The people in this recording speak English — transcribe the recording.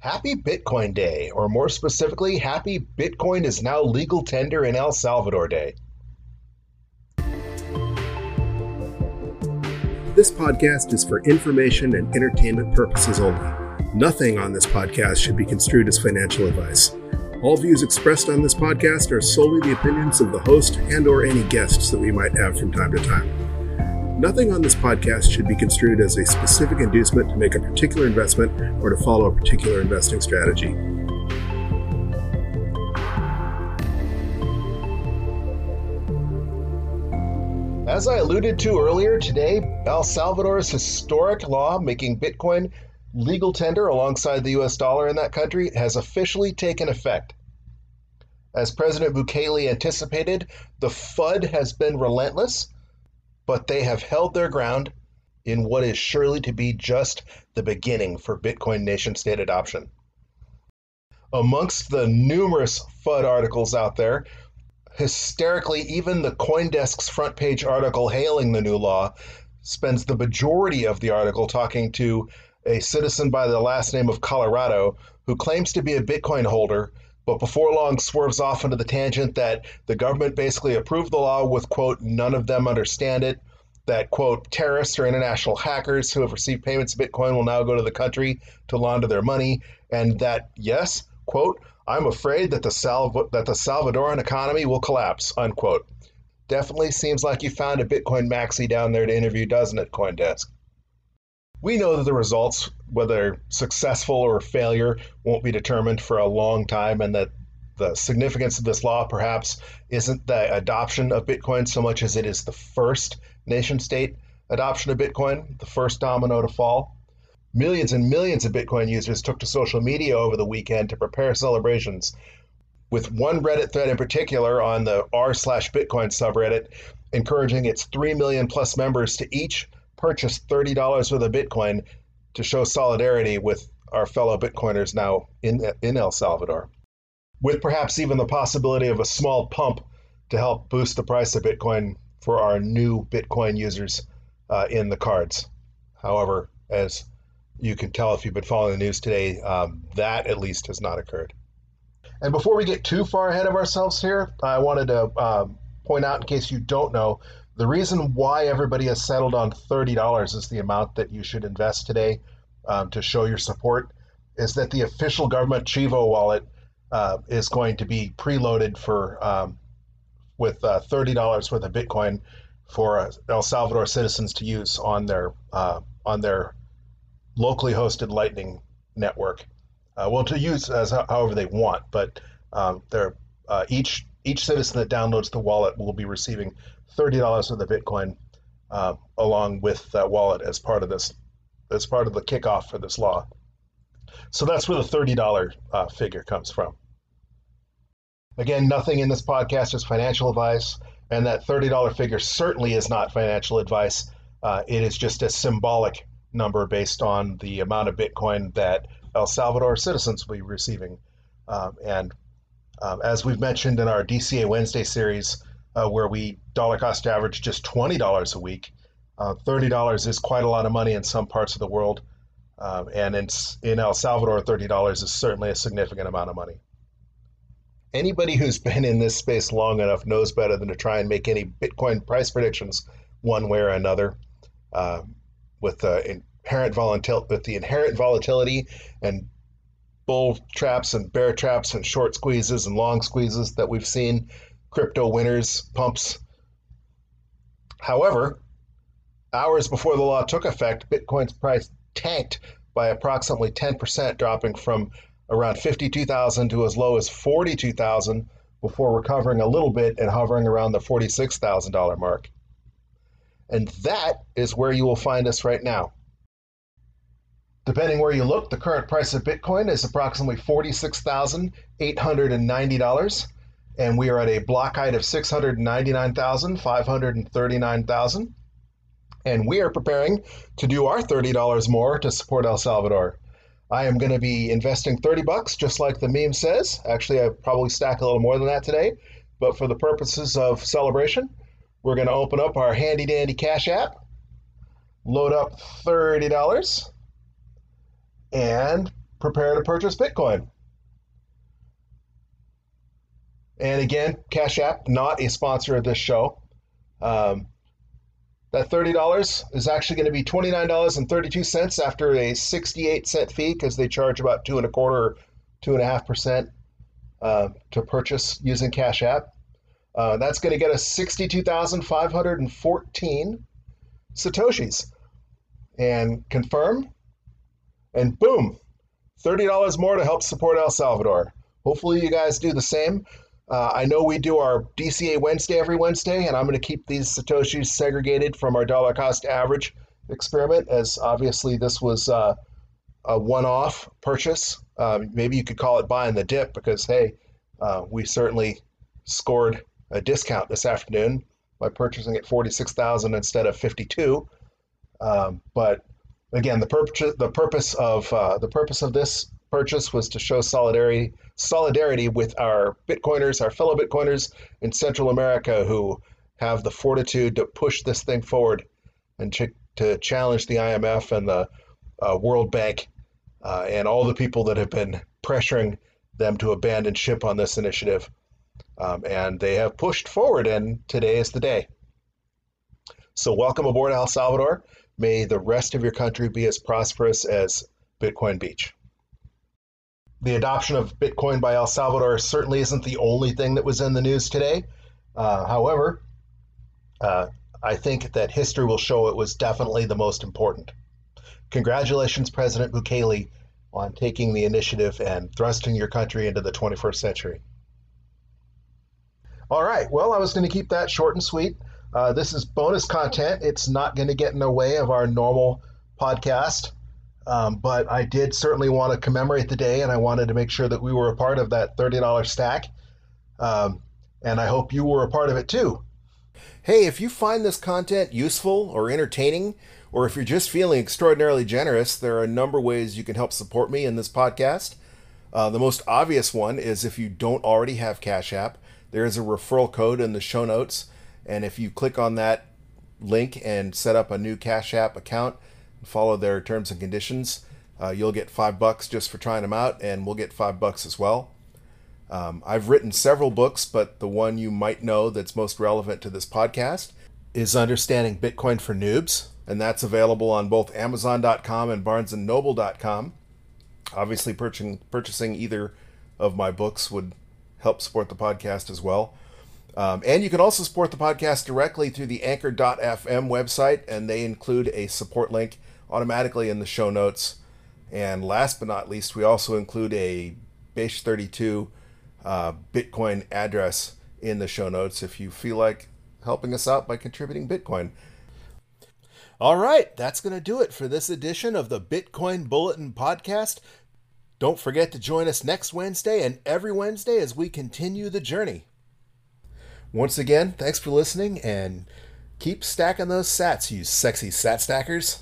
Happy Bitcoin Day, or more specifically, Happy Bitcoin is now legal tender in El Salvador Day. This podcast is for information and entertainment purposes only. Nothing on this podcast should be construed as financial advice. All views expressed on this podcast are solely the opinions of the host and or any guests that we might have from time to time. Nothing on this podcast should be construed as a specific inducement to make a particular investment or to follow a particular investing strategy. As I alluded to earlier today, El Salvador's historic law making Bitcoin legal tender alongside the US dollar in that country has officially taken effect. As President Bukele anticipated, the FUD has been relentless but they have held their ground in what is surely to be just the beginning for Bitcoin nation state adoption. Amongst the numerous FUD articles out there, hysterically, even the Coindesk's front page article hailing the new law spends the majority of the article talking to a citizen by the last name of Colorado who claims to be a Bitcoin holder, but before long swerves off into the tangent that the government basically approved the law with, quote, none of them understand it, that, quote, terrorists or international hackers who have received payments of Bitcoin will now go to the country to launder their money, and that, yes, quote, I'm afraid that the, that the Salvadoran economy will collapse, unquote. Definitely seems like you found a Bitcoin maxi down there to interview, doesn't it, Coindesk? We know that the results, whether successful or failure, won't be determined for a long time, and that the significance of this law perhaps isn't the adoption of Bitcoin so much as it is the first nation state adoption of Bitcoin, the first domino to fall. Millions and millions of Bitcoin users took to social media over the weekend to prepare celebrations. With one Reddit thread in particular on the r slash Bitcoin subreddit encouraging its 3 million plus members to each purchase $30 worth of Bitcoin to show solidarity with our fellow Bitcoiners now in, in El Salvador, with perhaps even the possibility of a small pump to help boost the price of Bitcoin for our new Bitcoin users uh, in the cards. However, as you can tell if you've been following the news today, um, that at least has not occurred. And before we get too far ahead of ourselves here, I wanted to uh, point out, in case you don't know, the reason why everybody has settled on $30 is the amount that you should invest today um, to show your support, is that the official government Chivo wallet uh, is going to be preloaded for um, with uh, $30 worth of Bitcoin for uh, El Salvador citizens to use on their uh, on their locally hosted Lightning network. Uh, well, to use as however they want, but um, uh, each each citizen that downloads the wallet will be receiving thirty dollars of the Bitcoin uh, along with that wallet as part of this as part of the kickoff for this law. So that's where the thirty dollar uh, figure comes from. Again, nothing in this podcast is financial advice, and that thirty dollar figure certainly is not financial advice. Uh, it is just a symbolic number based on the amount of Bitcoin that El Salvador citizens will be receiving. Um, and um, as we've mentioned in our DCA Wednesday series, uh, where we dollar cost average just $20 a week. Uh, $30 is quite a lot of money in some parts of the world. Um, and in, in El Salvador, $30 is certainly a significant amount of money. Anybody who's been in this space long enough knows better than to try and make any Bitcoin price predictions one way or another. Uh, with the inherent volatility, with the inherent volatility and bull traps and bear traps and short squeezes and long squeezes that we've seen crypto winners pumps. However, hours before the law took effect, Bitcoin's price tanked by approximately 10%, dropping from around 52,000 to as low as 42,000 before recovering a little bit and hovering around the $46,000 mark. And that is where you will find us right now. Depending where you look, the current price of Bitcoin is approximately $46,890 and we are at a block height of 699,539,000. And we are preparing to do our $30 more to support El Salvador. I am going to be investing 30 bucks, just like the meme says. Actually, I probably stack a little more than that today. But for the purposes of celebration, we're going to open up our handy dandy Cash App, load up $30, and prepare to purchase Bitcoin. And again, Cash App, not a sponsor of this show. Um, that $30 is actually going to be $29.32 after a 68 cent fee because they charge about two and a quarter or two and a half percent uh, to purchase using Cash App. Uh, that's going to get us 62,514 Satoshis. And confirm, and boom, $30 more to help support El Salvador. Hopefully, you guys do the same. Uh, I know we do our DCA Wednesday every Wednesday, and I'm going to keep these Satoshis segregated from our dollar cost average experiment, as obviously this was uh, a one off purchase. Uh, maybe you could call it buying the dip because, hey, uh, we certainly scored a discount this afternoon by purchasing at 46,000 instead of 52. Um, but again, the purpose the purpose of uh, the purpose of this purchase was to show solidarity solidarity with our Bitcoiners, our fellow Bitcoiners in Central America who have the fortitude to push this thing forward and to, challenge the IMF and the uh, World Bank uh, and all the people that have been pressuring them to abandon ship on this initiative. Um, and they have pushed forward, and today is the day. So, welcome aboard El Salvador. May the rest of your country be as prosperous as Bitcoin Beach the adoption of Bitcoin by El Salvador certainly isn't the only thing that was in the news today. Uh, however, uh, I think that history will show it was definitely the most important. Congratulations, President Bukele, on taking the initiative and thrusting your country into the 21st century. All right, well, I was going to keep that short and sweet. Uh, this is bonus content. It's not going to get in the way of our normal podcast. Um, but I did certainly want to commemorate the day, and I wanted to make sure that we were a part of that $30 stack. Um, and I hope you were a part of it too. Hey, if you find this content useful or entertaining, or if you're just feeling extraordinarily generous, there are a number of ways you can help support me in this podcast. Uh, the most obvious one is if you don't already have Cash App, there is a referral code in the show notes. And if you click on that link and set up a new Cash App account, follow their terms and conditions. Uh, you'll get five bucks just for trying them out, and we'll get five bucks as well. Um, I've written several books, but the one you might know that's most relevant to this podcast is Understanding Bitcoin for Noobs, and that's available on both Amazon.com and BarnesandNoble.com. Obviously, purchasing purchasing either of my books would help support the podcast as well. Um, and you can also support the podcast directly through the Anchor.fm website, and they include a support link automatically in the show notes. And last but not least, we also include a Base 32 uh, Bitcoin address in the show notes if you feel like helping us out by contributing Bitcoin. All right, that's going to do it for this edition of the Bitcoin Bulletin podcast. Don't forget to join us next Wednesday and every Wednesday as we continue the journey. Once again, thanks for listening and keep stacking those sats, you sexy sat stackers.